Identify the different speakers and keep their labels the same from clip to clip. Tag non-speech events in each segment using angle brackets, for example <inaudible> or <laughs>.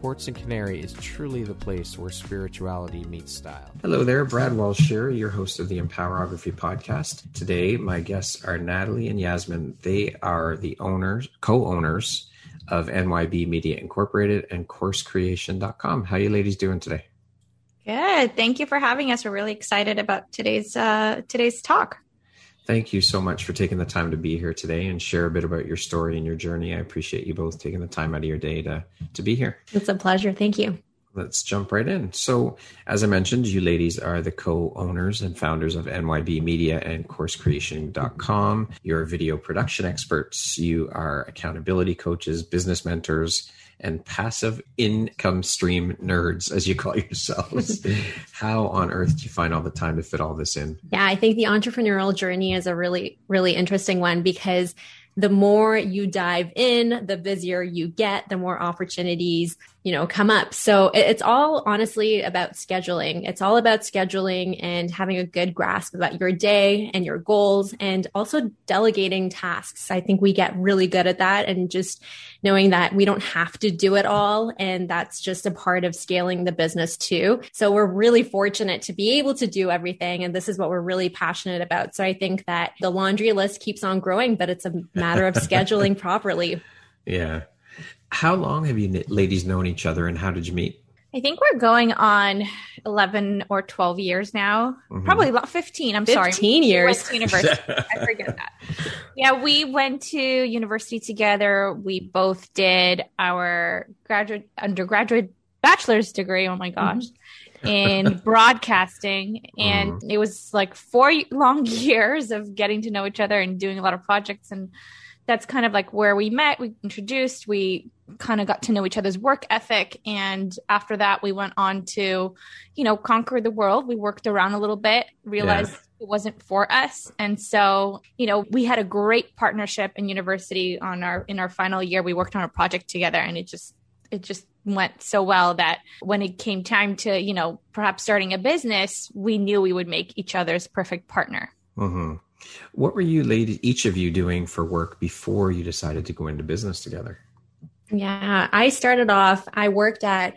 Speaker 1: Quartz and Canary is truly the place where spirituality meets style. Hello there, Brad Walsh here, your host of the Empowerography podcast. Today, my guests are Natalie and Yasmin. They are the owners, co-owners of NYB Media Incorporated and CourseCreation.com. How you ladies doing today?
Speaker 2: Good. Thank you for having us. We're really excited about today's uh, today's talk.
Speaker 1: Thank you so much for taking the time to be here today and share a bit about your story and your journey. I appreciate you both taking the time out of your day to, to be here.
Speaker 2: It's a pleasure. Thank you.
Speaker 1: Let's jump right in. So, as I mentioned, you ladies are the co owners and founders of NYB Media and CourseCreation.com. You're video production experts, you are accountability coaches, business mentors, and passive income stream nerds, as you call <laughs> yourselves. How on earth do you find all the time to fit all this in?
Speaker 2: Yeah, I think the entrepreneurial journey is a really, really interesting one because the more you dive in, the busier you get, the more opportunities, you know, come up. So it's all honestly about scheduling. It's all about scheduling and having a good grasp about your day and your goals and also delegating tasks. I think we get really good at that and just knowing that we don't have to do it all. And that's just a part of scaling the business too. So we're really fortunate to be able to do everything. And this is what we're really passionate about. So I think that the laundry list keeps on growing, but it's a matter of <laughs> scheduling properly.
Speaker 1: Yeah. How long have you ladies known each other and how did you meet?
Speaker 2: I think we're going on 11 or 12 years now. Mm-hmm. Probably about 15. I'm 15 sorry. 15 years.
Speaker 3: We university. <laughs> I forget that. Yeah, we went to university together. We both did our graduate, undergraduate bachelor's degree. Oh my gosh. Mm-hmm. <laughs> in broadcasting. And mm. it was like four long <laughs> years of getting to know each other and doing a lot of projects and that's kind of like where we met. We introduced, we kind of got to know each other's work ethic. And after that, we went on to, you know, conquer the world. We worked around a little bit, realized yeah. it wasn't for us. And so, you know, we had a great partnership in university on our, in our final year. We worked on a project together and it just, it just went so well that when it came time to, you know, perhaps starting a business, we knew we would make each other's perfect partner.
Speaker 1: Mm-hmm. What were you ladies, each of you doing for work before you decided to go into business together?
Speaker 2: Yeah, I started off, I worked at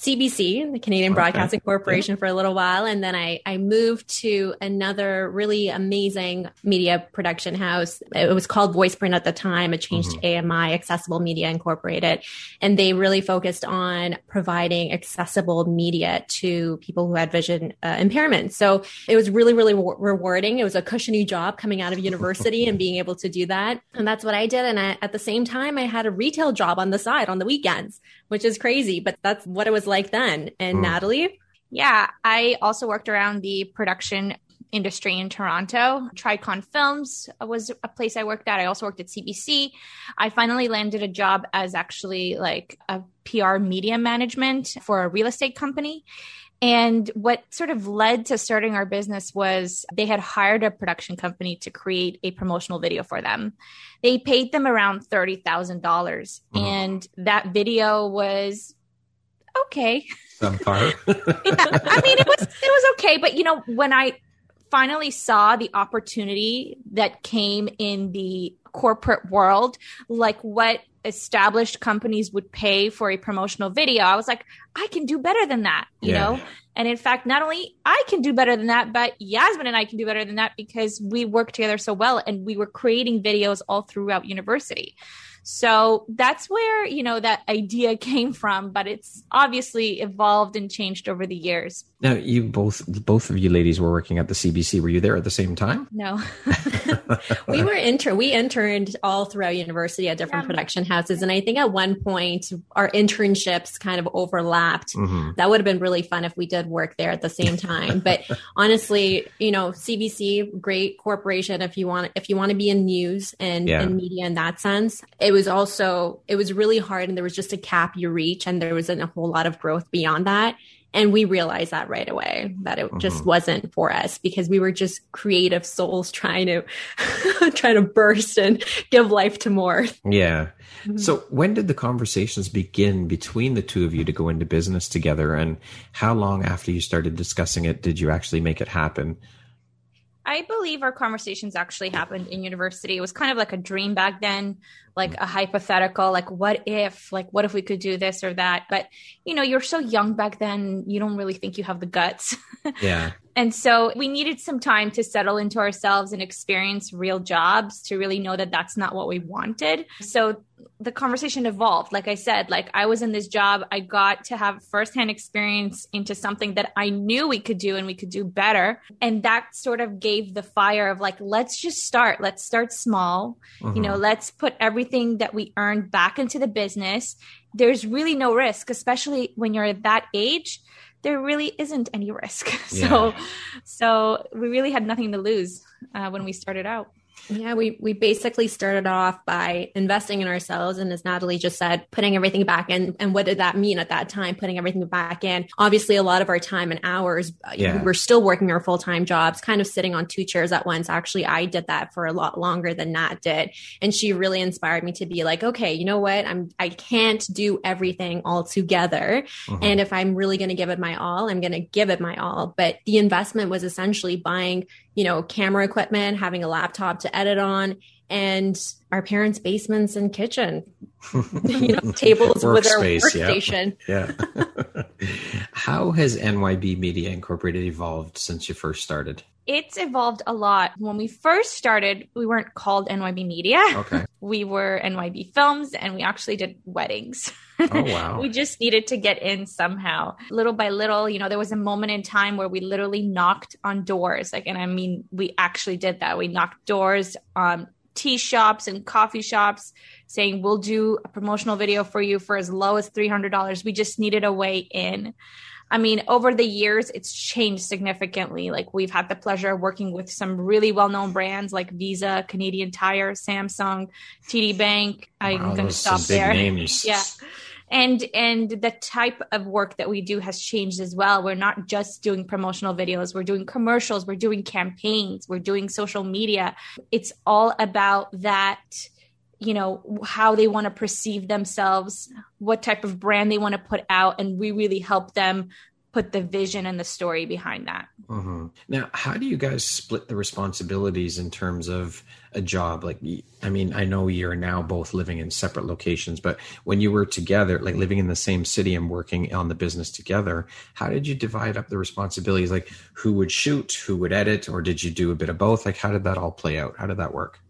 Speaker 2: CBC, the Canadian okay. Broadcasting Corporation, yeah. for a little while. And then I, I moved to another really amazing media production house. It was called VoicePrint at the time. It changed mm-hmm. AMI, Accessible Media Incorporated. And they really focused on providing accessible media to people who had vision uh, impairment. So it was really, really w- rewarding. It was a cushiony job coming out of university and being able to do that. And that's what I did. And I, at the same time, I had a retail job on the side on the weekends, which is crazy, but that's what it was like then. And mm. Natalie?
Speaker 3: Yeah, I also worked around the production industry in Toronto. Tricon Films was a place I worked at. I also worked at CBC. I finally landed a job as actually like a PR media management for a real estate company. And what sort of led to starting our business was they had hired a production company to create a promotional video for them. They paid them around 30,000. dollars mm-hmm. And that video was okay.
Speaker 1: Some <laughs> part.
Speaker 3: yeah, I mean, it was it was okay, but you know, when I finally saw the opportunity that came in the corporate world, like what established companies would pay for a promotional video, I was like, I can do better than that, you yeah. know? And in fact, not only I can do better than that, but Yasmin and I can do better than that because we work together so well and we were creating videos all throughout university. So that's where, you know, that idea <laughs> came from, but it's obviously evolved and changed over the years.
Speaker 1: Now, you both, both of you ladies were working at the CBC. Were you there at the same time?
Speaker 3: No. <laughs>
Speaker 2: we were intern. We interned all throughout university at different yeah. production houses. And I think at one point our internships kind of overlapped. Mm-hmm. That would have been really fun if we did work there at the same time. but <laughs> honestly, you know, CBC, great corporation. If you want, if you want to be in news and, yeah. and media in that sense, it was also, it was really hard and there was just a cap you reach and there wasn't a whole lot of growth beyond that. And we realized that right away that it mm-hmm. just wasn't for us because we were just creative souls <laughs> trying to <laughs> trying to burst and give life to more.
Speaker 1: Yeah. Mm-hmm. So when did the conversations begin between the two of you to go into business together and how long after you started discussing it did you actually make it happen?
Speaker 3: I believe our conversations actually happened in university. It was kind of like a dream back then, like a hypothetical, like what if, like what if we could do this or that? But you know, you're so young back then, you don't really think you have the guts. <laughs>
Speaker 1: Yeah.
Speaker 3: and so we needed some time to settle into ourselves and experience real jobs to really know that that's not what we wanted. So the conversation evolved. Like I said, like I was in this job, I got to have firsthand experience into something that I knew we could do and we could do better. And that sort of gave the fire of like, let's just start. Let's start small. Mm-hmm. You know, mm-hmm. let's put everything that we earned back into the business. There's really no risk, especially when you're at that age. There really isn't any risk. <laughs> Yeah. So, so we really had nothing to lose uh, when we started out.
Speaker 2: Yeah, we we basically started off by investing in ourselves, and as Natalie just said, putting everything back in. And what did that mean at that time? Putting everything back in. Obviously, a lot of our time and hours, uh, yeah. we were still working our full time jobs, kind of sitting on two chairs at once. Actually, I did that for a lot longer than Nat did, and she really inspired me to be like, okay, you know what? I'm I can't do everything all together, mm-hmm. and if I'm really going to give it my all, I'm going to give it my all. But the investment was essentially buying you know, camera equipment, having a laptop to edit on, and our parents' basements and kitchen, <laughs> you know, tables with our workstation.
Speaker 1: Yeah. yeah. <laughs> How has NYB Media Incorporated evolved since you first started?
Speaker 3: It's evolved a lot. When we first started, we weren't called NYB Media.
Speaker 1: Okay. <laughs>
Speaker 3: We were NYB Films and we actually did weddings. <laughs>
Speaker 1: Oh, wow.
Speaker 3: we just needed to get in somehow. Little by little, you know, there was a moment in time where we literally knocked on doors. Like, and I mean, we actually did that. We knocked doors on tea shops and coffee shops saying, we'll do a promotional video for you for as low as $300. We just needed a way in. I mean, over the years, it's changed significantly. Like we've had the pleasure of working with some really well-known brands like Visa, Canadian Tire, Samsung, TD Bank. Wow, I'm going to stop there.
Speaker 1: Names. <laughs>
Speaker 3: Yeah. And and the type of work that we do has changed as well. We're not just doing promotional videos, we're doing commercials, we're doing campaigns, we're doing social media. It's all about that you know how they want to perceive themselves what type of brand they want to put out and we really help them put the vision and the story behind that.
Speaker 1: Mm-hmm. now how do you guys split the responsibilities in terms of a job? Like i mean i know you're now both living in separate locations but when you were together like living in the same city and working on the business together how did you divide up the responsibilities? Like who would shoot who would edit or did you do a bit of both? Like how did that all play out? How did that work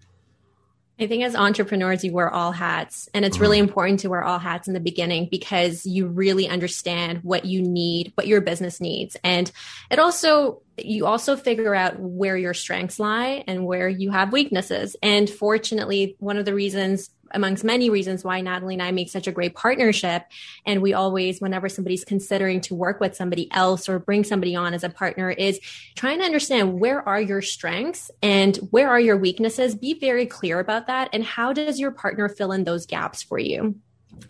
Speaker 2: I think as entrepreneurs, you wear all hats. And it's really mm-hmm. important to wear all hats in the beginning because you really understand what you need, what your business needs. And it also, you also figure out where your strengths lie and where you have weaknesses. And fortunately, one of the reasons amongst many reasons why Natalie and I make such a great partnership. And we always, whenever somebody's considering to work with somebody else or bring somebody on as a partner, is trying to understand where are your strengths and where are your weaknesses. Be very clear about that. And how does your partner fill in those gaps for you?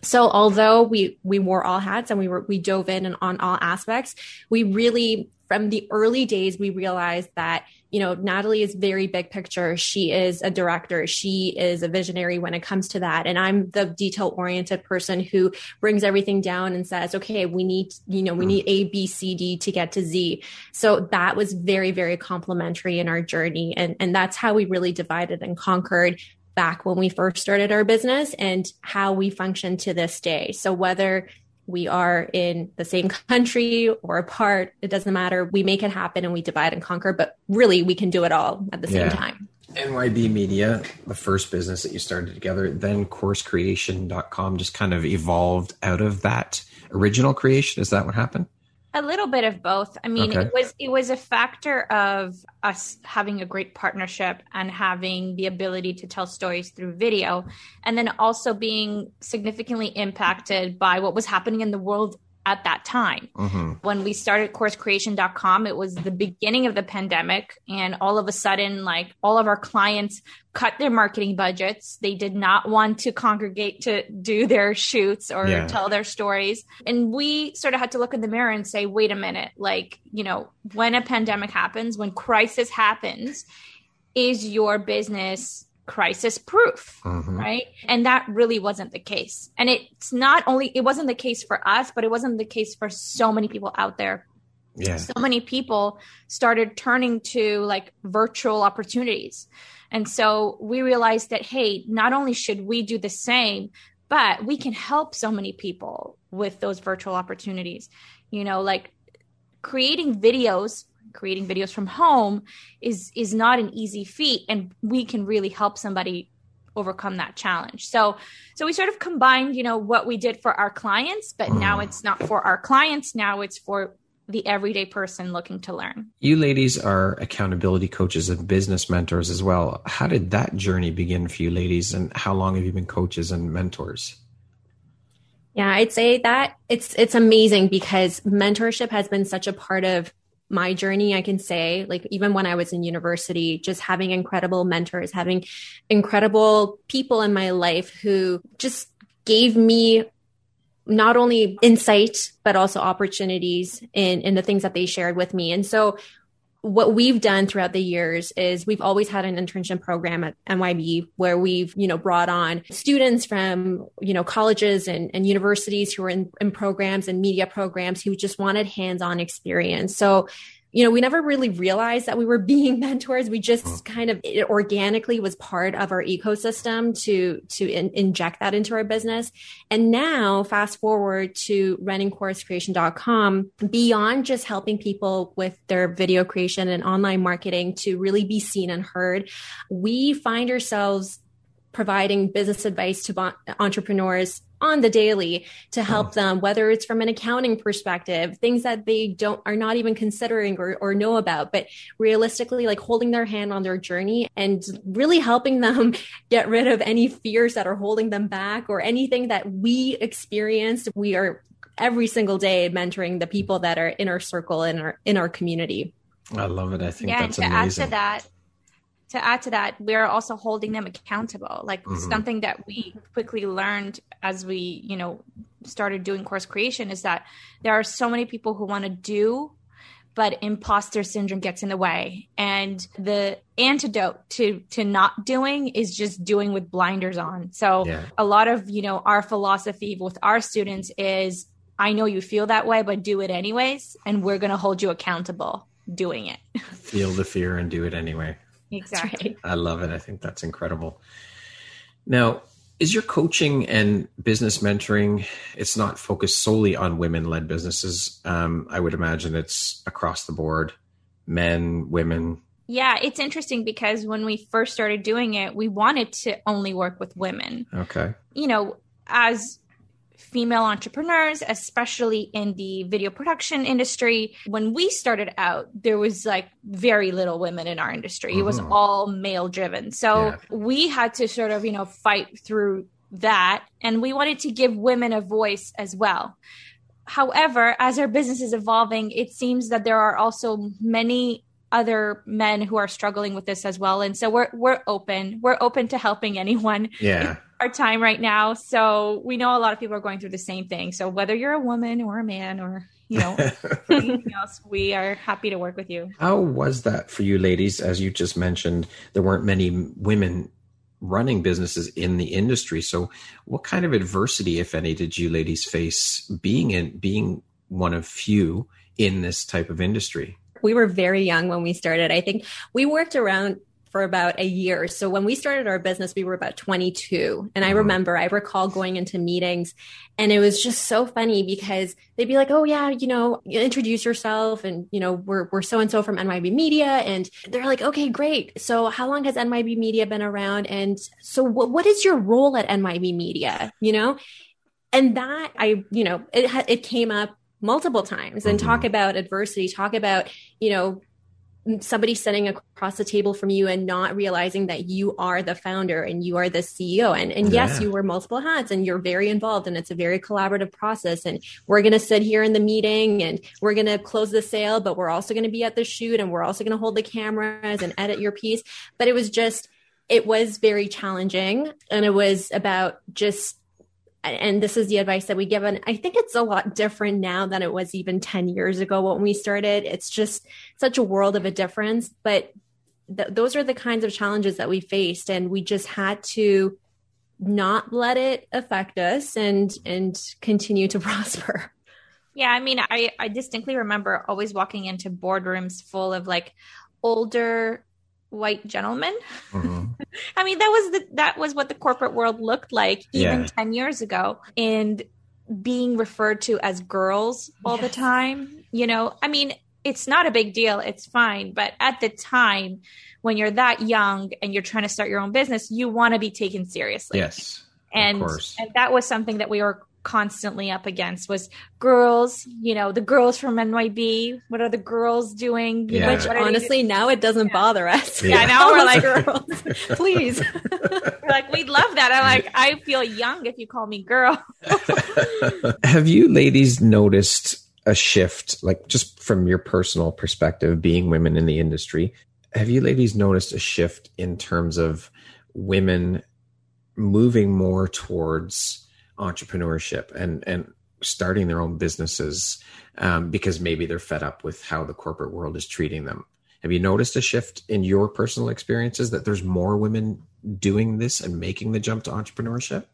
Speaker 2: So although we we wore all hats and we were we dove in and on all aspects, we really from the early days we realized that you know Natalie is very big picture. She is a director. She is a visionary when it comes to that, and I'm the detail oriented person who brings everything down and says, okay, we need you know we mm. need A B C D to get to Z. So that was very very complementary in our journey, and and that's how we really divided and conquered back when we first started our business and how we function to this day. So whether we are in the same country or apart. It doesn't matter. We make it happen and we divide and conquer, but really we can do it all at the same yeah. time.
Speaker 1: NYB Media, the first business that you started together, then coursecreation.com just kind of evolved out of that original creation. Is that what happened?
Speaker 3: A little bit of both. I mean, okay. it was it was a factor of us having a great partnership and having the ability to tell stories through video, and then also being significantly impacted by what was happening in the world at that time. Mm-hmm. When we started coursecreation.com, it was the beginning of the pandemic. And all of a sudden, like all of our clients cut their marketing budgets. They did not want to congregate to do their shoots or yeah. tell their stories. And we sort of had to look in the mirror and say, wait a minute, like, you know, when a pandemic happens, when crisis happens, is your business crisis proof, mm-hmm. right? And that really wasn't the case. And it's not only, it wasn't the case for us, but it wasn't the case for so many people out there. Yeah. So many people started turning to like virtual opportunities. And so we realized that, hey, not only should we do the same, but we can help so many people with those virtual opportunities. You know, like creating videos creating videos from home is is not an easy feat and we can really help somebody overcome that challenge so so we sort of combined you know what we did for our clients but now mm. it's not for our clients now it's for the everyday person looking to learn.
Speaker 1: You ladies are accountability coaches and business mentors as well. How did that journey begin for you ladies and how long have you been coaches and mentors?
Speaker 2: Yeah, I'd say that it's it's amazing because mentorship has been such a part of my journey, I can say, like even when I was in university, just having incredible mentors, having incredible people in my life who just gave me not only insight but also opportunities in in the things that they shared with me. And so what we've done throughout the years is we've always had an internship program at NYB where we've, you know, brought on students from, you know, colleges and, and universities who are in, in programs and media programs who just wanted hands-on experience. So you know, we never really realized that we were <laughs> being mentors. We just kind of it organically was part of our ecosystem to to in, inject that into our business. And now, fast forward to runningcoursecreation.com, beyond just helping people with their video creation and online marketing to really be seen and heard, we find ourselves providing business advice to entrepreneurs on the daily to help uh-huh. them whether it's from an accounting perspective things that they don't are not even considering or, or know about but realistically like holding their hand on their journey and really helping them <laughs> get rid of any fears that are holding them back or anything that we experienced we are every single day mentoring the people that are in our circle in our in our community.
Speaker 1: I love it. I think yeah, that's amazing
Speaker 3: add to that to add to that, we're also holding them accountable. Like mm-hmm. something that we quickly learned as we, you know, started doing course creation is that there are so many people who want to do, but imposter syndrome gets in the way. And the antidote to to not doing is just doing with blinders on. So yeah. a lot of, you know, our philosophy with our students is I know you feel that way, but do it anyways, and we're going to hold you accountable doing it. <laughs>
Speaker 1: Feel the fear and do it anyway.
Speaker 3: Exactly.
Speaker 1: I love it. I think that's incredible. Now, is your coaching and business mentoring it's not focused solely on women led businesses um, i would imagine it's across the board men women
Speaker 3: yeah it's interesting because when we first started doing it we wanted to only work with women
Speaker 1: okay
Speaker 3: you know as female entrepreneurs, especially in the video production industry. When we started out, there was like very little women in our industry. Mm-hmm. It was mm-hmm. all male driven. So yeah. we had to sort of, you know, fight through that. And we wanted to give women a voice as well. However, as our business is evolving, it seems that there are also many other men who are struggling with this as well. And so we're we're open. We're open to helping anyone <laughs>
Speaker 1: yeah.
Speaker 3: our time right now. So we know a lot of people are going through the same thing. So whether you're a woman or a man or you know <laughs> anything else we are happy to work with you.
Speaker 1: How was that for you ladies? As you just mentioned there weren't many women running businesses in the industry. So what kind of adversity if any did you ladies face being in being one of few in this type of industry
Speaker 2: we were very young when we started. I think we worked around for about a year. So when we started our business, we were about 22. And I mm-hmm. remember, I recall going into meetings and it was just so funny because they'd be like, Oh yeah, you know, introduce yourself. And, you know, we're, we're so-and-so from NYB media. And they're like, okay, great. So how long has NYB media been around? And so what, what is your role at NYB media? You know? And that I, you know, it, it came up multiple times and mm-hmm. talk about adversity, talk about, you know, somebody sitting across the table from you and not realizing that you are the founder and you are the CEO. And, and yeah. yes, you wear multiple hats and you're very involved and it's a very collaborative process. And we're going to sit here in the meeting and we're going to close the sale, but we're also going to be at the shoot and we're also going to hold the cameras and edit your piece. But it was just, it was very challenging and it was about just and this is the advice that we give. And i think it's a lot different now than it was even 10 years ago when we started. It's just such a world of a difference. But th- those are the kinds of challenges that we faced and we just had to not let it affect us and and continue to <laughs> prosper.
Speaker 3: Yeah i mean i i distinctly remember always walking into boardrooms full of like older white gentlemen. Mm-hmm. <laughs> I mean, that was the that was what the corporate world looked like even yeah. 10 years ago. And being referred to as girls all yes. the time, you know, I mean, it's not a big deal. It's fine. But at the time, when you're that young and you're trying to start your own business, you want to be taken seriously.
Speaker 1: Yes.
Speaker 3: And, and that was something that we were constantly up against was girls, you know, the girls from NYB. What are the girls doing?
Speaker 2: Yeah. Which honestly, now it doesn't yeah. bother us.
Speaker 3: Yeah, yeah now we're like, girls, <laughs> please. <laughs> we're like, we'd love that. I'm like, I feel young if you call me girl. <laughs>
Speaker 1: Have you ladies noticed a shift, like just from your personal perspective, being women in the industry? Have you ladies noticed a shift in terms of women moving more towards entrepreneurship and and starting their own businesses um, because maybe they're fed up with how the corporate world is treating them. Have you noticed a shift in your personal experiences that there's more women doing this and making the jump to entrepreneurship?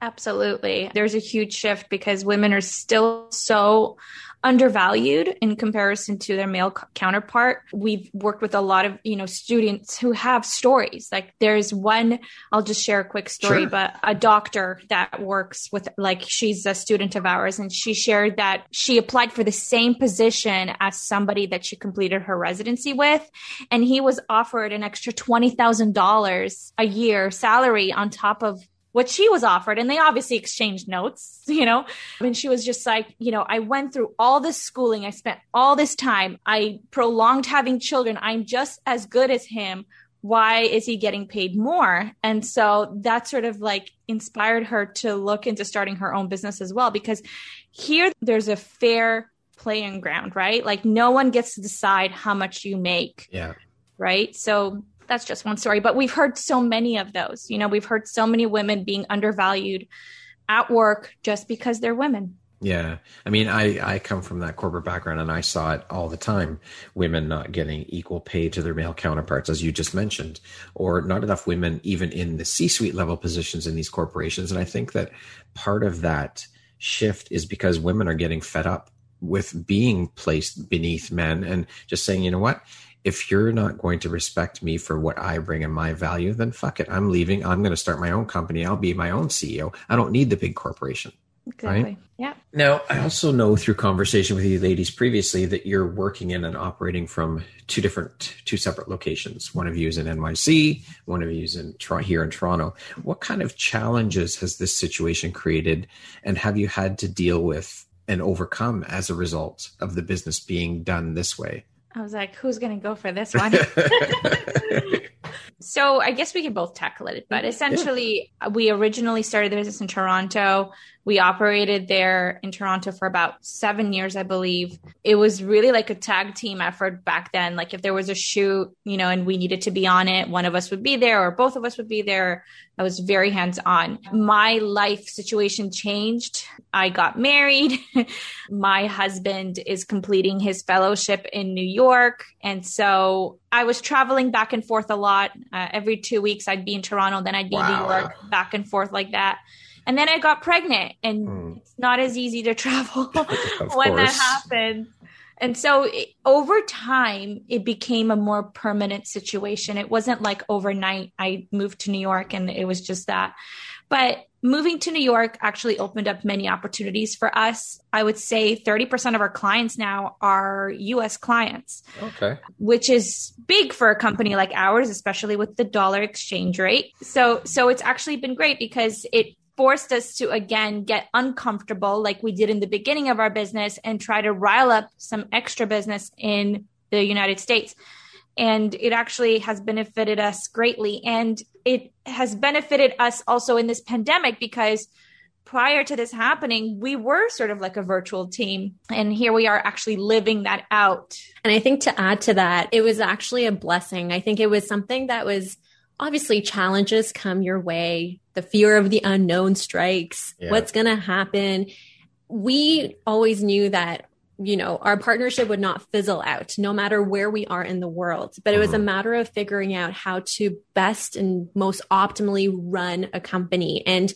Speaker 3: Absolutely. There's a huge shift because women are still so undervalued in comparison to their male counterpart. We've worked with a lot of, you know, students who have stories. Like there's one, I'll just share a quick story, sure. but a doctor that works with, like, she's a student of ours and she shared that she applied for the same position as somebody that she completed her residency with. And he was offered an extra $20,000 a year salary on top of what she was offered and they obviously exchanged notes <laughs> you know? And she was just like you know i went through all this schooling i spent all this time i prolonged having children i'm just as good as him why is he getting paid more? And so that sort of like inspired her to look into starting her own business as well because here there's a fair playing ground right? Like no one gets to decide how much you make
Speaker 1: yeah.
Speaker 3: right? So that's just one story, but we've heard so many of those. You know, we've heard so many women being undervalued at work just because they're women.
Speaker 1: Yeah. I mean, I, I come from that corporate background and I saw it all the time. Women not getting equal pay to their male counterparts, as you just mentioned, or not enough women even in the C suite level positions in these corporations. And I think that part of that shift is because women are getting fed up with being placed beneath men and just saying, you know what? If you're not going to respect me for what I bring and my value, then fuck it. I'm leaving. I'm going to start my own company. I'll be my own CEO. I don't need the big corporation.
Speaker 3: Exactly. Right? Yeah.
Speaker 1: Now, I also know through conversation with you ladies previously that you're working in and operating from two different, two separate locations. One of you is in NYC, one of you is in here in Toronto. What kind of challenges has this situation created, and have you had to deal with and overcome as a result of the business being done this way?
Speaker 3: I was like, who's going to go for this one? <laughs> so I guess we can both tackle it. But essentially, yeah. we originally started the business in Toronto. We operated there in Toronto for about seven years, I believe. It was really like a tag team effort back then. Like if there was a shoot, you know, and we needed to be on it, one of us would be there or both of us would be there. I was very hands on. My life situation changed. I got married. <laughs> My husband is completing his fellowship in New York. And so I was traveling back and forth a lot. Uh, every two weeks, I'd be in Toronto, then I'd be wow. in New York, back and forth like that. And then I got pregnant, and mm. it's not as easy to <laughs> travel <laughs> when course. that happens. And so it, over time, it became a more permanent situation. It wasn't like overnight I moved to New York and it was just that. But moving to New York actually opened up many opportunities for us. I would say 30% of our clients now are US clients.
Speaker 1: Okay.
Speaker 3: Which is big for a company like ours, especially with the dollar exchange rate. So so it's actually been great because it forced us to again get uncomfortable like we did in the beginning of our business and try to rile up some extra business in the United States. And it actually has benefited us greatly. And it has benefited us also in this pandemic because prior to this happening, we were sort of like a virtual team. And here we are actually living that out.
Speaker 2: And I think to add to that, it was actually a blessing. I think it was something that was obviously challenges come your way the fear of the unknown strikes. Yeah. what's going to happen? We always knew that you know our partnership would not fizzle out no matter where we are in the world. But it was a mm-hmm. matter of figuring out how to best and most optimally run a company. And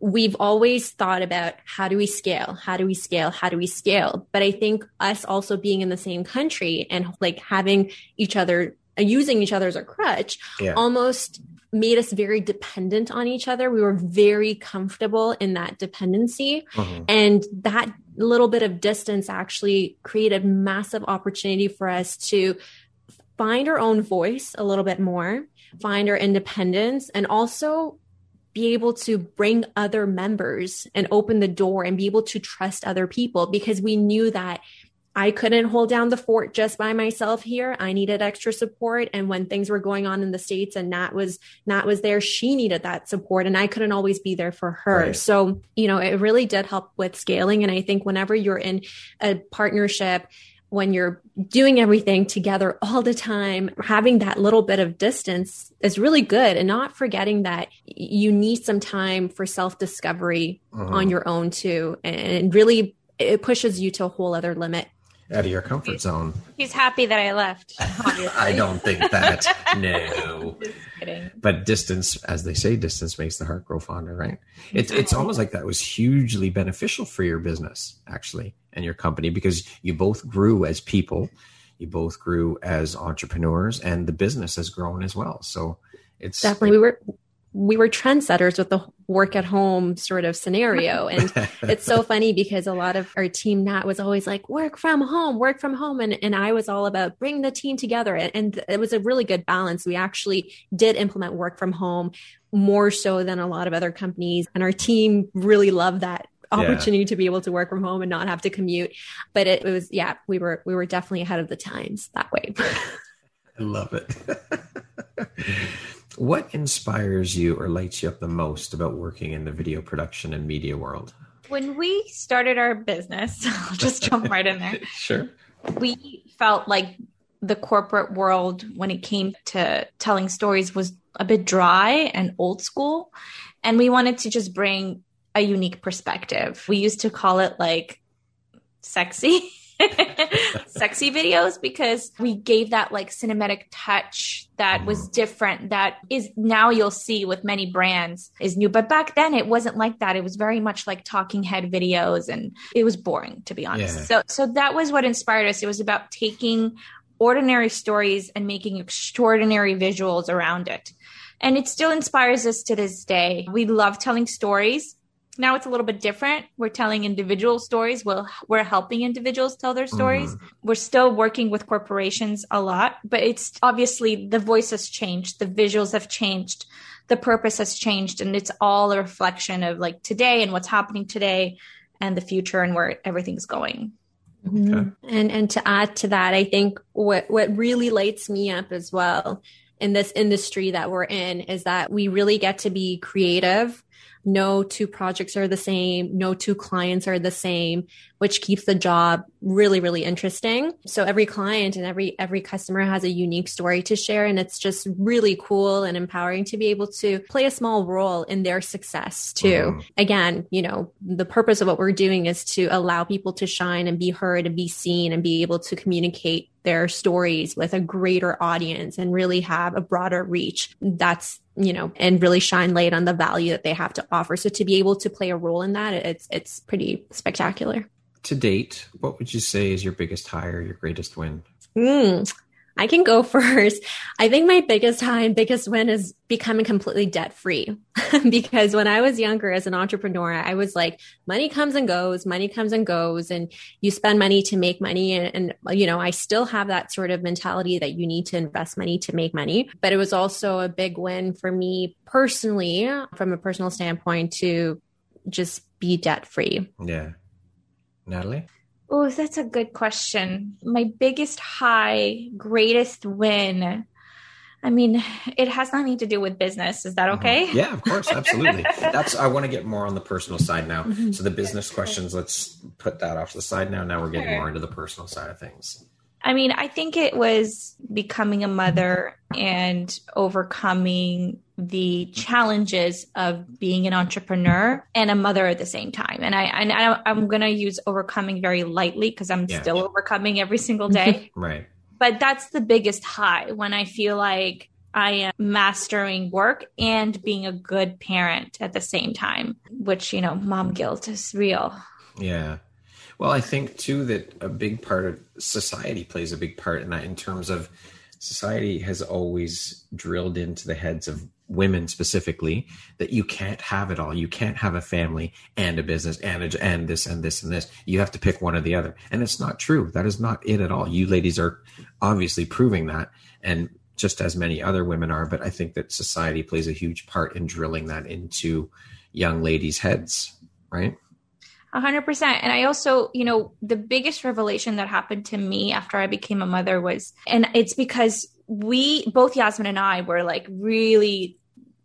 Speaker 2: we've always thought about how do we scale? How do we scale? How do we scale? But i think us also being in the same country and like having each other using each other as a crutch yeah. almost made us very dependent on each other. We were very comfortable in that dependency. Mm-hmm. And that little bit of distance actually created massive opportunity for us to find our own voice a little bit more, find our independence, and also be able to bring other members and open the door and be able to trust other people because we knew that I couldn't hold down the fort just by myself here. I needed extra support. And when things were going on in the States and Nat was, Nat was there, she needed that support and I couldn't always be there for her. Right. So, you know, it really did help with scaling. And I think whenever you're in a partnership, when you're doing everything together all the time, having that little bit of distance is really good and not forgetting that you need some time for self discovery uh-huh. on your own too. And really, it pushes you to a whole other limit
Speaker 1: out of your comfort zone.
Speaker 3: He's happy that I left. <laughs>
Speaker 1: I don't think that. <laughs> no. But distance, as they say, distance makes the heart grow fonder, right? It's it's almost like that was hugely beneficial for your business, actually, and your company because you both grew as people, you both grew as entrepreneurs, and the business has grown as well. So it's
Speaker 2: definitely we were we were trendsetters with the work at home sort of scenario. <laughs> And it's so funny because a lot of our team Nat was always like, work from home, work from home. And, and I was all about bring the team together. And, it was a really good balance. We actually did implement work from home more so than a lot of other companies. And our team really loved that opportunity yeah. to be able to work from home and not have to commute. But it, it was, yeah, we were, we were definitely ahead of the times that way. <laughs>
Speaker 1: I love it. <laughs> What inspires you or lights you up the most about working in the video production and media world?
Speaker 3: When we started our business, <laughs> I'll just jump right in there. <laughs>
Speaker 1: Sure.
Speaker 3: We felt like the corporate world, when it came to telling stories, was a bit dry and old school. And we wanted to just bring a unique perspective. We used to call it like sexy. <laughs> <laughs> sexy videos because we gave that like cinematic touch that was mm-hmm. different that is now you'll see with many brands is new. But back then it wasn't like that. It was very much like talking head videos and it was boring to be honest. Yeah. so so that was what inspired us. It was about taking ordinary stories and making extraordinary visuals around it. And it still inspires us to this day. We love telling stories now it's a little bit different. We're telling individual stories. We're, we're helping individuals tell their stories. Mm. We're still working with corporations a lot, but it's obviously the voice has changed. The visuals have changed. The purpose has changed. And it's all a reflection of like today and what's happening today and the future and where everything's going.
Speaker 2: Mm-hmm. Okay. And and to add to that, I think what what really lights me up as well in this industry that we're in is that we really get to be creative no two projects are the same, no two clients are the same, which keeps the job really, really interesting. So every client and every, every customer has a unique story to share. And it's just really cool and empowering to be able to play a small role in their success too. Mm-hmm. Again, you know, the purpose of what we're doing is to allow people to shine and be heard and be seen and be able to communicate their stories with a greater audience and really have a broader reach. That's you know, and really shine light on the value that they have to offer. So to be able to play a role in that, it's it's pretty spectacular
Speaker 1: to date, what would you say is your biggest hire, your greatest win?
Speaker 2: Mm, I can go <laughs> first. I think my biggest high biggest win is becoming completely debt free. <laughs> because when I was younger as an entrepreneur, I was like, money comes and goes, money comes and goes, and you spend money to make money. And, and, you know, I still have that sort of mentality that you need to invest money to make money. But it was also a big win for me personally, from a personal standpoint, to just be debt free.
Speaker 1: Yeah. Natalie?
Speaker 3: Oh, that's a good question. My biggest high, greatest win. I mean, it has nothing to do with business. Is that mm-hmm. okay?
Speaker 1: Mm-hmm. Yeah, of course, absolutely. That's I want to get more on the personal side now. Mm-hmm. So the business questions, let's put that off to the side now. Now we're getting more into the personal side of things.
Speaker 3: I mean, I think it was becoming a mother and overcoming the challenges of being an entrepreneur and a mother at the same time. And I, and I am going to use overcoming very lightly because I'm yeah. still overcoming every single day. <laughs>
Speaker 1: right.
Speaker 3: But that's the biggest high when I feel like I am mastering work and being a good parent at the same time, which, you know, mom guilt is real.
Speaker 1: Yeah. Well, I think too that a big part of society plays a big part in that in terms of society has always drilled into the heads of women specifically that you can't have it all. You can't have a family and a business and a, and this and this and this. You have to pick one or the other. And it's not true. That is not it at all. You ladies are obviously proving that and just as many other women are, but I think that society plays a huge part in drilling that into young ladies' heads, right?
Speaker 3: A hundred percent. And I also, you know, the biggest revelation that happened to me after I became a mother was, and it's because we, both Yasmin and I were like really,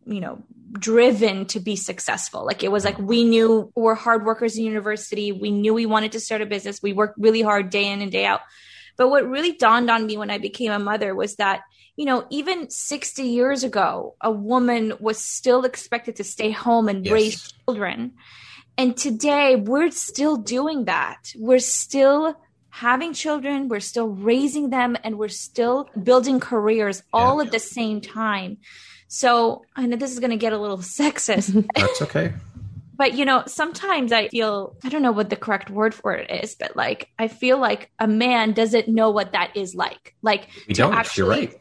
Speaker 3: you know, driven to be successful. Like it was like we knew we're hard workers in university. We knew we wanted to start a business. We worked really hard day in and day out. But what really dawned on me when I became a mother was that, you know, even 60 years ago, a woman was still expected to stay home and yes. raise children. And today we're still doing that. We're still having children, we're still raising them, and we're still building careers all yeah. at the same time. So I know this is going to get a little <laughs> sexist.
Speaker 1: That's okay. <laughs>
Speaker 3: but you know, sometimes I feel, I don't know what the correct word for it is, but like, I feel like a man doesn't know what that is like. Like,
Speaker 1: we don't, you're right.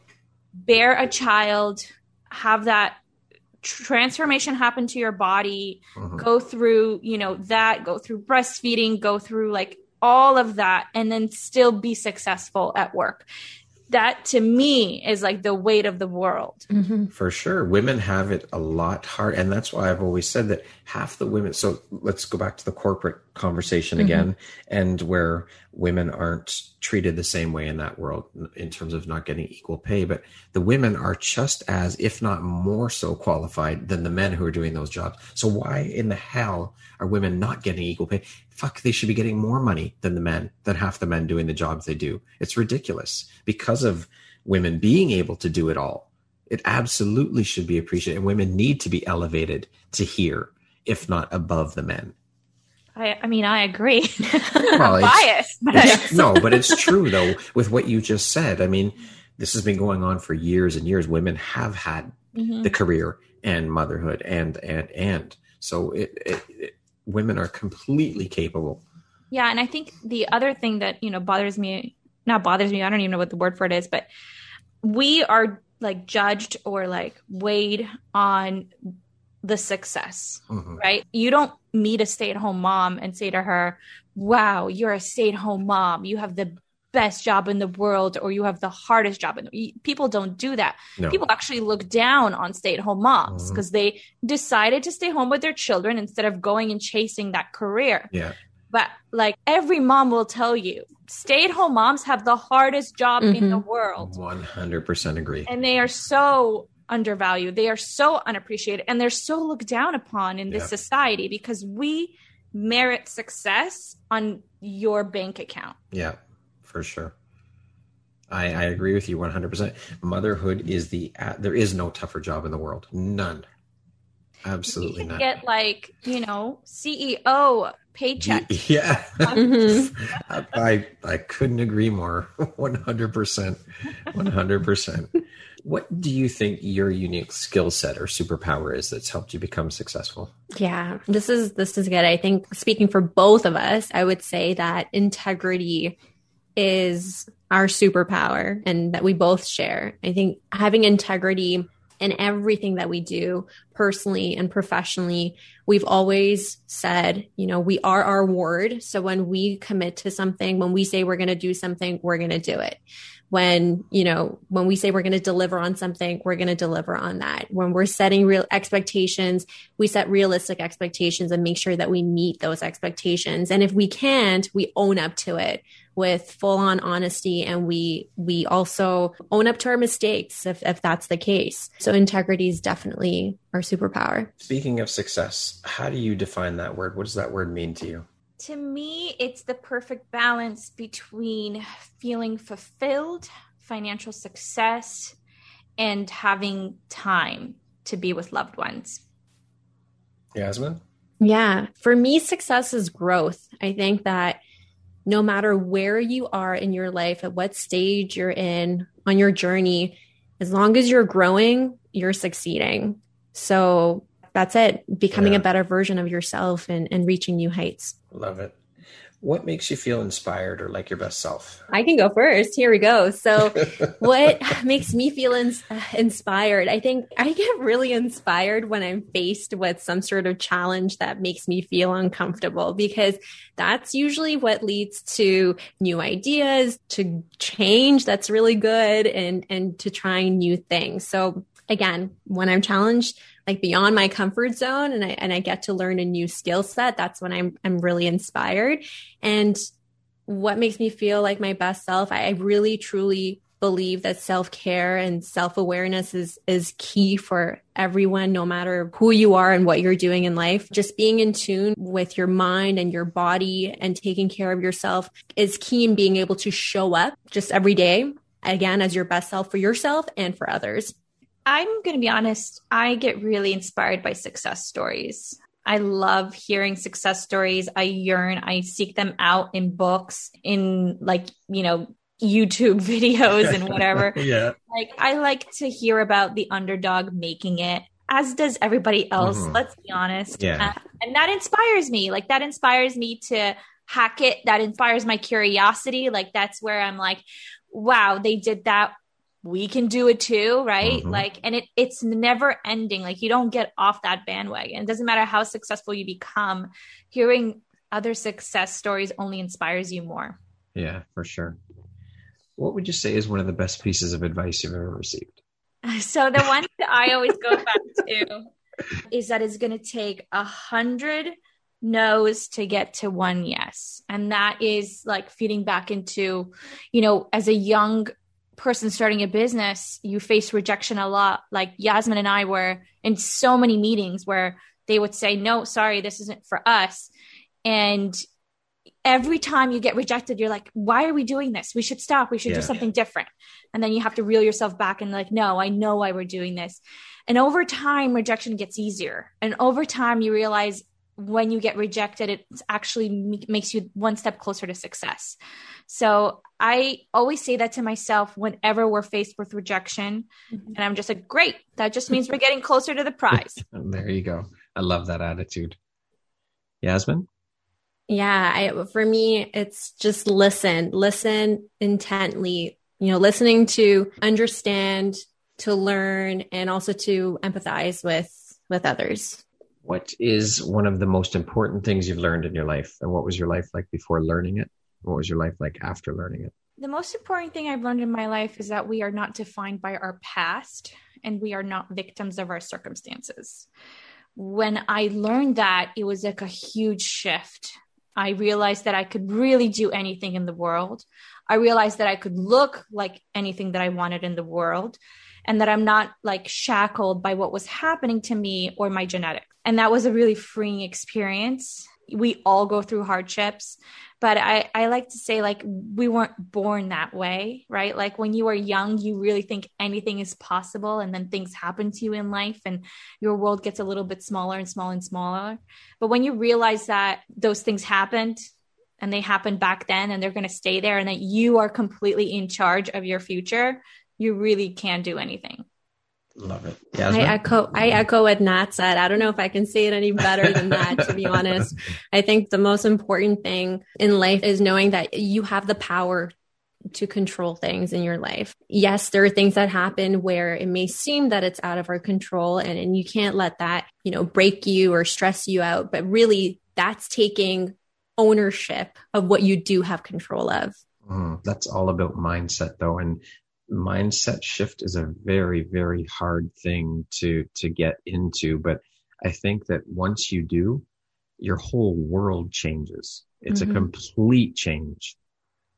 Speaker 3: Bear a child, have that transformation happen to your body mm-hmm. go through you know that go through breastfeeding go through like all of that and then still be successful at work that to me is like the weight of the world.
Speaker 1: Mm-hmm. For sure. Women have it a lot hard. And that's why I've always said that half the women. So let's go back to the corporate conversation mm-hmm. again and where women aren't treated the same way in that world in terms of not getting equal pay. But the women are just as, if not more so qualified than the men who are doing those jobs. So why in the hell are women not getting equal pay? Fuck, they should be getting more money than the men, than half the men doing the jobs they do. It's ridiculous because of women being able to do it all. It absolutely should be appreciated. And women need to be elevated to here, if not above the men.
Speaker 3: I, I mean, I agree. <laughs> well, it's, biased,
Speaker 1: but no, but it's true though. With what you just said, I mean, this has been going on for years and years. Women have had mm-hmm. the career and motherhood, and and and so it, it, it, women are completely capable.
Speaker 3: Yeah, and I think the other thing that you know bothers me, not bothers me. I don't even know what the word for it is, but we are like judged or like weighed on the success, mm-hmm. right? You don't meet a stay at home mom and say to her, wow, you're a stay at home mom. You have the best job in the world or you have the hardest job in the people don't do that no. people actually look down on stay-at-home moms because mm-hmm. they decided to stay home with their children instead of going and chasing that career
Speaker 1: yeah
Speaker 3: but like every mom will tell you stay-at-home moms have the hardest job mm-hmm. in the world
Speaker 1: 100% agree
Speaker 3: and they are so undervalued. They are so unappreciated and they're so looked down upon in this yeah. society because we merit success on your bank account.
Speaker 1: Yeah, for sure. I, I agree with you 100%. Motherhood is the, there is no tougher job in the world. None. Absolutely not.
Speaker 3: Get like you know CEO paycheck.
Speaker 1: Yeah, mm-hmm. I I couldn't agree more. <laughs> One hundred percent, one hundred percent. What do you think your unique skill set or superpower is that's helped you become successful?
Speaker 2: Yeah, this is this is good. I think speaking for both of us, I would say that integrity is our superpower and that we both share. I think having integrity in everything that we do personally and professionally, we've always said, you know, we are our word. So when we commit to something, when we say we're going to do something, we're going to do it. When you know when we say we're going to deliver on something we're going to deliver on that. When we're setting real expectations we set realistic expectations and make sure that we meet those expectations. And if we can't we own up to it with full on honesty and we we also own up to our mistakes if, if that's the case so integrity is definitely our superpower
Speaker 1: speaking of success how do you define that word what does that word mean to you
Speaker 3: to me, it's the perfect balance between feeling fulfilled, financial success, and having time to be with loved ones.
Speaker 1: Yasmin?
Speaker 2: Yeah. For me, success is growth. I think that no matter where you are in your life, at what stage you're in on your journey, as long as you're growing, you're succeeding. So that's it becoming yeah. a better version of yourself and, and reaching new heights
Speaker 1: love it what makes you feel inspired or like your best self?
Speaker 2: I can go first. Here we go. So <laughs> what makes me feel ins- uh, inspired? I think i get really inspired when i'm faced with some sort of challenge that makes me feel uncomfortable because that's usually what leads to new ideas to change that's really good and and to trying new things. So again when i'm challenged like beyond my comfort zone and I and I get to learn a new skill set, that's when I'm I'm really inspired. And what makes me feel like my best self, I really truly believe that self-care and self-awareness is is key for everyone no matter who you are and what you're doing in life just being in tune with your mind and your body and taking care of yourself is key in being able to show up just every day again as your best self for yourself and for others
Speaker 3: I'm going to be honest, I get really inspired by success stories. I love hearing success stories. I yearn, I seek them out in books, in like, you know, YouTube <laughs> videos and whatever. <laughs>
Speaker 1: yeah.
Speaker 3: Like, I like to hear about the underdog making it, as does everybody else. Mm-hmm. Let's be honest.
Speaker 1: Yeah.
Speaker 3: and that inspires me. Like, that inspires me to hack it. That inspires my curiosity. Like, that's where I'm like, wow, they did that we can do it too right? Mm-hmm. like and it it's never ending. Like you don't get off that bandwagon. It doesn't matter how successful you become hearing other success stories only inspires you more.
Speaker 1: Yeah for sure. What would you say is one of the best pieces of advice you've ever received? <laughs>
Speaker 3: So the one that i always go back <laughs> to is that it's going to take a hundred no's to get to one yes. And that is like feeding back into you know as a young person starting a business, you face rejection a lot. Like Yasmin and I were in so many meetings where they would say, no, sorry, this isn't for us. And every time you get rejected, you're like, why are we doing this? We should stop. We should yeah. do something different. And then you have to reel yourself back and like, no, I know why we're doing this. And over time, rejection gets easier. And over time, you realize when you get rejected, it actually makes you one step closer to success. So I always say that to myself whenever we're faced with rejection. Mm-hmm. And I'm just like, great. That just means we're getting closer to the prize. <laughs>
Speaker 1: there you go. I love that attitude. Yasmin?
Speaker 2: Yeah, I, for me, it's just listen, listen intently, you know, listening to understand, to learn, and also to empathize with with others.
Speaker 1: What is one of the most important things you've learned in your life, and what was your life like before learning it? What was your life like after learning it?
Speaker 3: The most important thing I've learned in my life is that we are not defined by our past and we are not victims of our circumstances. When I learned that, it was like a huge shift. I realized that I could really do anything in the world. I realized that I could look like anything that I wanted in the world and that I'm not like shackled by what was happening to me or my genetics. And that was a really freeing experience. We all go through hardships, but I, I like to say like we weren't born that way right? Like when you are young you really think anything is possible and then things happen to you in life and your world gets a little bit smaller and smaller and smaller. But when you realize that those things happened and they happened back then and they're going to stay there and that you are completely in charge of your future you really can do anything
Speaker 1: Love it.
Speaker 2: Yasmin? I echo I echo what Nat said. I don't know if I can say it any better than that, to be honest. <laughs> I think the most important thing in life is knowing that you have the power to control things in your life. Yes, there are things that happen where it may seem that it's out of our control and, and you can't let that, you know, break you or stress you out. But really that's taking ownership of what you do have control of.
Speaker 1: Mm, that's all about mindset though. And mindset shift is a very, very hard thing to, to get into. But I think that once you do, your whole world changes. It's mm-hmm. a complete change.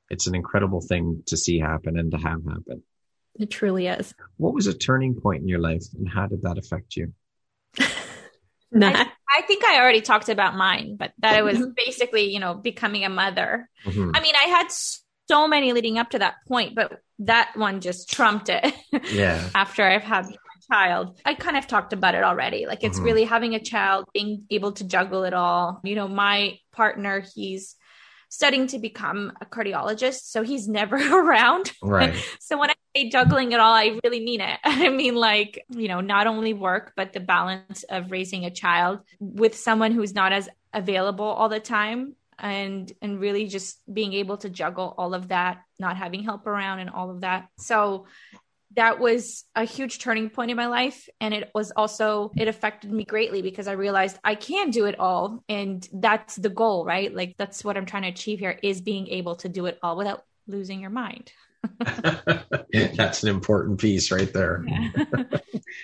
Speaker 1: It's an incredible thing to see happen and to have happen.
Speaker 2: It truly is.
Speaker 1: What was a turning point in your life and how did that affect you? <laughs>
Speaker 3: I, I, think I already talked about mine, but that it was mm-hmm. basically, you know, becoming a mother. Mm-hmm. I mean, I had so many leading up to that point, but that one just trumped it. <laughs>
Speaker 1: Yeah.
Speaker 3: After I've had my child, I kind of talked about it already. Like it's mm-hmm. really having a child, being able to juggle it all. You know, my partner, he's studying to become a cardiologist, so he's never <laughs> around.
Speaker 1: Right. <laughs>
Speaker 3: so when I say juggling it all, I really mean it. I mean, like, you know, not only work, but the balance of raising a child with someone who's not as available all the time and and really just being able to juggle all of that not having help around and all of that. So that was a huge turning point in my life. And it was also it affected me greatly because i realized i can do it all. And that's the goal right? Like that's what i'm trying to achieve here is being able to do it all without losing your mind <laughs> <laughs>
Speaker 1: That's an important piece right there. Yeah.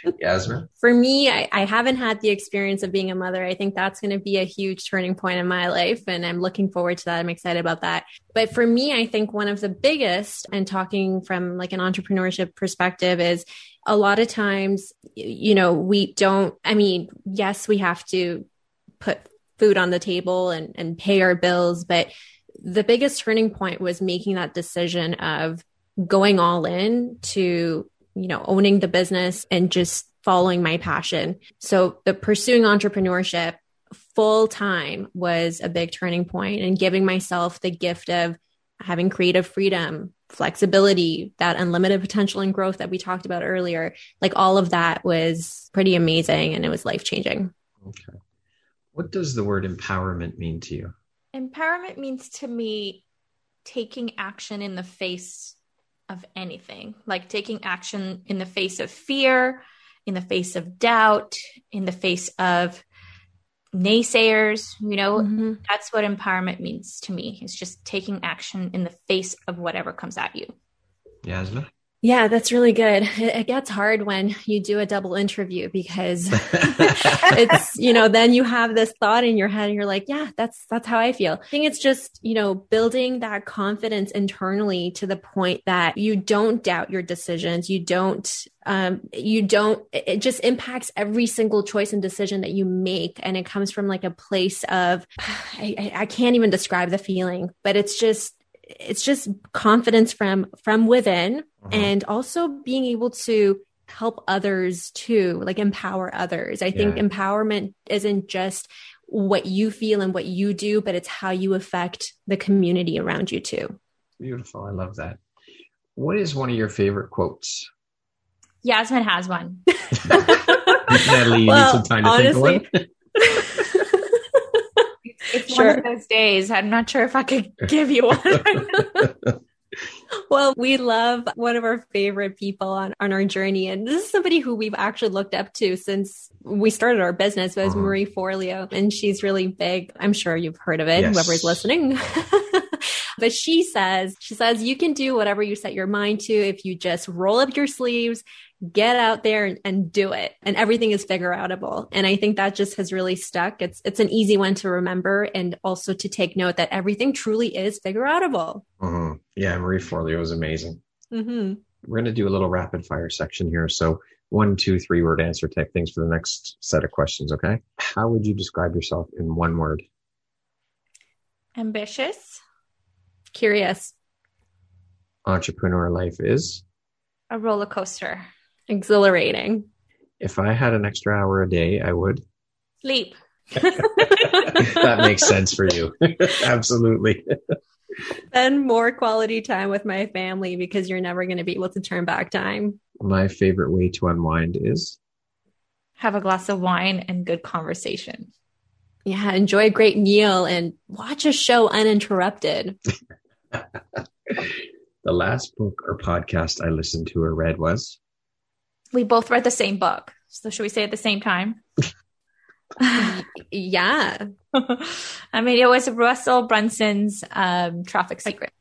Speaker 1: <laughs> Yasmin?
Speaker 2: For me, I, I, haven't had the experience of being a mother. I think that's going to be a huge turning point in my life. And I'm looking forward to that. I'm excited about that. But for me, I think one of the biggest, and talking from like an entrepreneurship perspective, is a lot of times, you know, we don't, I mean, yes, we have to put food on the table and, and pay our bills, but the biggest turning point was making that decision of going all in to, you know, owning the business and just following my passion. So the pursuing entrepreneurship full time was a big turning point and giving myself the gift of having creative freedom, flexibility, that unlimited potential and growth that we talked about earlier. Like all of that was pretty amazing and it was life changing.
Speaker 1: Okay. What does the word empowerment mean to you?
Speaker 3: Empowerment means to me taking action in the face of anything, like taking action in the face of fear, in the face of doubt, in the face of naysayers. You know, mm-hmm. that's what empowerment means to me. It's just taking action in the face of whatever comes at you.
Speaker 1: Yasmin?
Speaker 2: Yeah, that's really good. <laughs> It, gets hard when you do a double interview because <laughs> it's, you know, then you have this thought in your head and you're like, yeah, that's, that's how I feel. I think it's just, you know, building that confidence internally to the point that you don't doubt your decisions. You don't, um, you don't, it just impacts every single choice and decision that you make. And it comes from like a place of, <sighs> I, I can't even describe the feeling, but it's just, it's just confidence from from within uh-huh. and also being able to help others too like empower others. I yeah. think empowerment isn't just what you feel and what you do but it's how you affect the community around you too.
Speaker 1: Beautiful. I love that. What is one of your favorite quotes?
Speaker 3: Yasmin has one. <laughs>
Speaker 1: Natalie you well, need some time to honestly, think of one <laughs>
Speaker 3: it's sure. one of those days. I'm not sure if I could give you one. <laughs>
Speaker 2: well, we love one of our favorite people on, on our journey. And this is somebody who we've actually looked up to since we started our business was uh-huh. Marie Forleo. And she's really big. I'm sure you've heard of it, yes. whoever's listening. <laughs> but she says, she says, you can do whatever you set your mind to. If you just roll up your sleeves get out there and, and, do it. And everything is figure outable and i think that just has really stuck. It's it's an easy one to remember and also to take note that everything truly is figure outable
Speaker 1: mm-hmm. yeah marie forleo is amazing. Mm-hmm. we're going to do a little rapid fire section here. So one two three word answer type things for the next set of questions okay? How would you describe yourself in one word?
Speaker 3: Ambitious
Speaker 2: Curious.
Speaker 1: Entrepreneur life is
Speaker 3: A roller coaster.
Speaker 2: Exhilarating.
Speaker 1: if I had an extra hour a day, I would.
Speaker 3: Sleep. <laughs>
Speaker 1: that makes sense for you. <laughs> Absolutely.
Speaker 2: Spend more quality time with my family because you're never going to be able to turn back time.
Speaker 1: My favorite way to unwind is
Speaker 3: Have a glass of wine and good conversation.
Speaker 2: Yeah, enjoy a great meal and watch a show uninterrupted. <laughs> <laughs>
Speaker 1: the last book or podcast I listened to or read was
Speaker 3: We both read the same book. So should we say at the same time? <laughs>
Speaker 2: yeah. <laughs>
Speaker 3: I mean, it was Russell Brunson's um, Traffic Secret.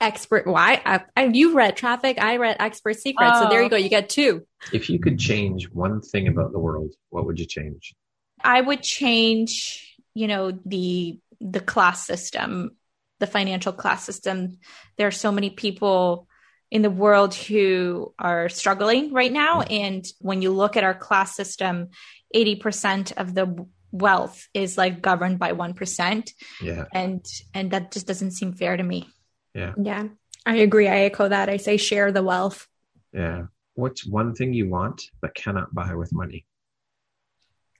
Speaker 2: Expert. Why? I, I, you read Traffic. I read Expert Secret. So there you go. You get two.
Speaker 1: If you could change one thing about the world, what would you change?
Speaker 3: I would change, you know, the the class system, the financial class system. There are so many people in the world who are struggling right now, and when you look at our class system, eighty percent of the wealth is like governed by one percent,
Speaker 1: Yeah.
Speaker 3: and and that just doesn't seem fair to me.
Speaker 1: Yeah.
Speaker 2: Yeah. I agree. I echo that. I say share the wealth.
Speaker 1: Yeah. What's one thing you want but cannot buy with money?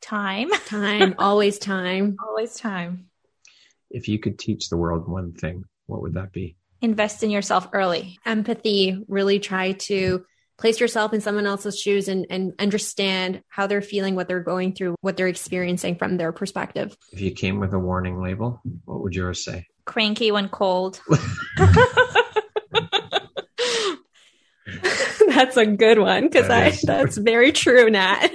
Speaker 3: Time,
Speaker 2: Time. <laughs> always time.
Speaker 3: always time.
Speaker 1: If you could teach the world one thing, what would that be?
Speaker 3: Invest in yourself early.
Speaker 2: Empathy. Really try to place yourself in someone else's shoes and, and understand how they're feeling, what they're going through, what they're experiencing from their perspective.
Speaker 1: If you came with a warning label, what would yours say?
Speaker 3: Cranky when cold. <laughs> <laughs> <laughs>
Speaker 2: that's a good one because I
Speaker 1: is.
Speaker 2: that's very true, Nat.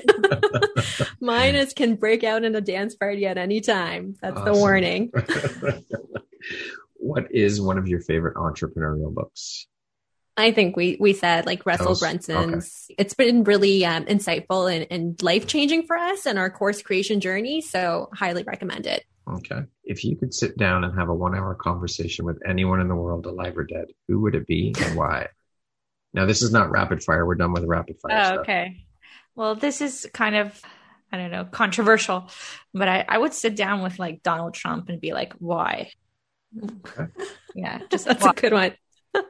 Speaker 2: <laughs> Mine is can break out in a dance party at any time. That's the warning. <laughs>
Speaker 1: what is one of your favorite entrepreneurial books?
Speaker 2: I think we we said like Russell
Speaker 1: Those-
Speaker 2: Brunson's. It's been really um, insightful and, and life changing for us and our course creation journey. So highly recommend it.
Speaker 1: Okay. If you could sit down and have a one hour conversation with anyone in the world, alive or dead, who would it be and why? Now, this is not rapid fire. We're done with the rapid fire
Speaker 3: Oh,
Speaker 1: stuff.
Speaker 3: okay. Well, this is kind of, I don't know, controversial, but I, I would sit down with like Donald Trump and be like, why?
Speaker 1: Okay.
Speaker 3: Yeah, just <laughs>
Speaker 2: That's
Speaker 3: why?
Speaker 2: a good one. <laughs>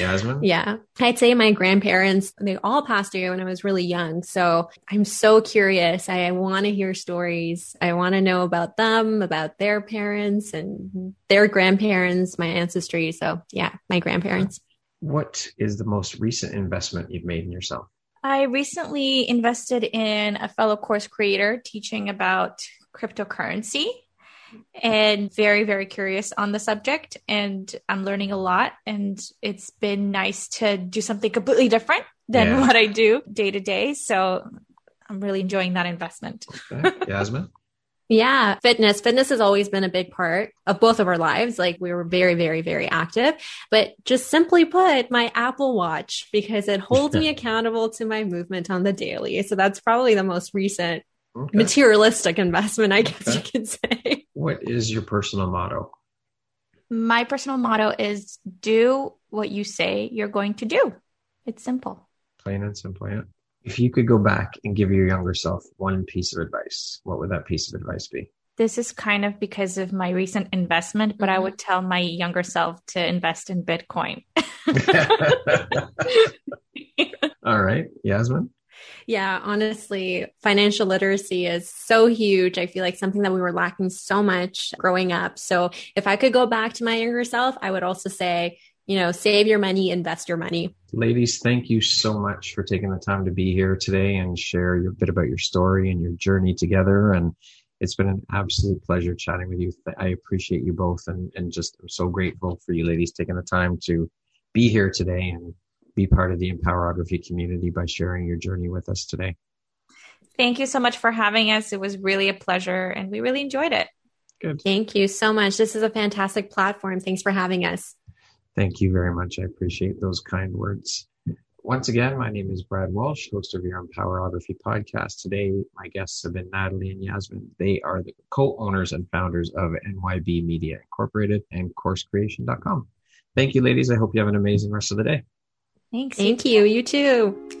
Speaker 1: Yasmin?
Speaker 2: Yeah. I'd say my grandparents, they all passed away when I was really young. So I'm so curious. I, I want to hear stories. I want to know about them, about their parents and their grandparents, my ancestry. So yeah, my grandparents.
Speaker 1: What is the most recent investment you've made in yourself?
Speaker 3: I recently invested in a fellow course creator teaching about cryptocurrency and very, very curious on the subject. And I'm learning a lot. And it's been nice to do something completely different than
Speaker 1: Yeah.
Speaker 3: what I do day to day. So I'm really enjoying that investment.
Speaker 1: Okay. Yasmin? <laughs>
Speaker 2: Yeah, fitness. Fitness has always been a big part of both of our lives. Like we were very, very, very active. But just simply put, my Apple Watch, because it holds me <laughs> accountable to my movement on the daily. So that's probably the most recent
Speaker 1: Okay.
Speaker 2: materialistic investment, I guess
Speaker 1: Okay.
Speaker 2: you could say.
Speaker 1: What is your personal motto?
Speaker 3: My personal motto is do what you say you're going to do. It's simple.
Speaker 1: Plain and simple. Yeah. If you could go back and give your younger self one piece of advice, what would that piece of advice be?
Speaker 3: This is kind of because of my recent investment, but I
Speaker 2: Mhm.
Speaker 3: would tell my younger self to invest in Bitcoin. <laughs> <laughs>
Speaker 1: All right. Yasmin?
Speaker 2: Yeah, honestly, financial literacy is so huge. I feel like something that we were lacking so much growing up. So if I could go back to my younger self, I would also say, you know, save your money, invest your money.
Speaker 1: Ladies, thank you so much for taking the time to be here today and share your bit about your story and your journey together. And it's been an absolute pleasure chatting with you. I appreciate you both and, and just I'm so grateful for you ladies taking the time to be here today and be part of the Empowerography community by sharing your journey with us today.
Speaker 3: Thank you so much for having us. It was really a pleasure and we really enjoyed it.
Speaker 1: Good.
Speaker 2: Thank you so much. This is a fantastic platform. Thanks for having us.
Speaker 1: Thank you very much. I appreciate those kind words. Once again, my name is Brad Walsh, host of your Empowerography podcast. Today, my guests have been Natalie and Yasmin. They are the co-owners and founders of NYB Media Incorporated and CourseCreation.com. Thank you, ladies. I hope you have an amazing rest of the day.
Speaker 3: Thanks.
Speaker 2: Thank you. You too.